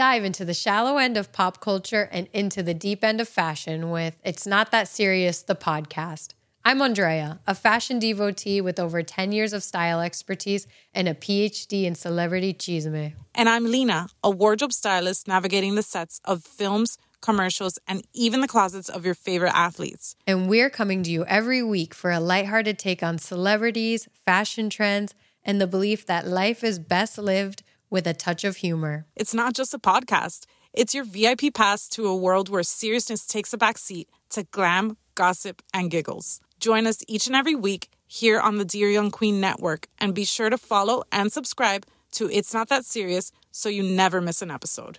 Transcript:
dive into the shallow end of pop culture and into the deep end of fashion with It's Not That Serious, the podcast. I'm Andrea, a fashion devotee with over 10 years of style expertise and a PhD in celebrity chisme. And I'm Lina, a wardrobe stylist navigating the sets of films, commercials, and even the closets of your favorite athletes. And we're coming to you every week for a lighthearted take on celebrities, fashion trends, and the belief that life is best lived with a touch of humor. It's not just a podcast, it's your VIP pass to a world where seriousness takes a back seat to glam, gossip, and giggles. Join us each and every week here on the Dear Young Queen Network and be sure to follow and subscribe to It's Not That Serious so you never miss an episode.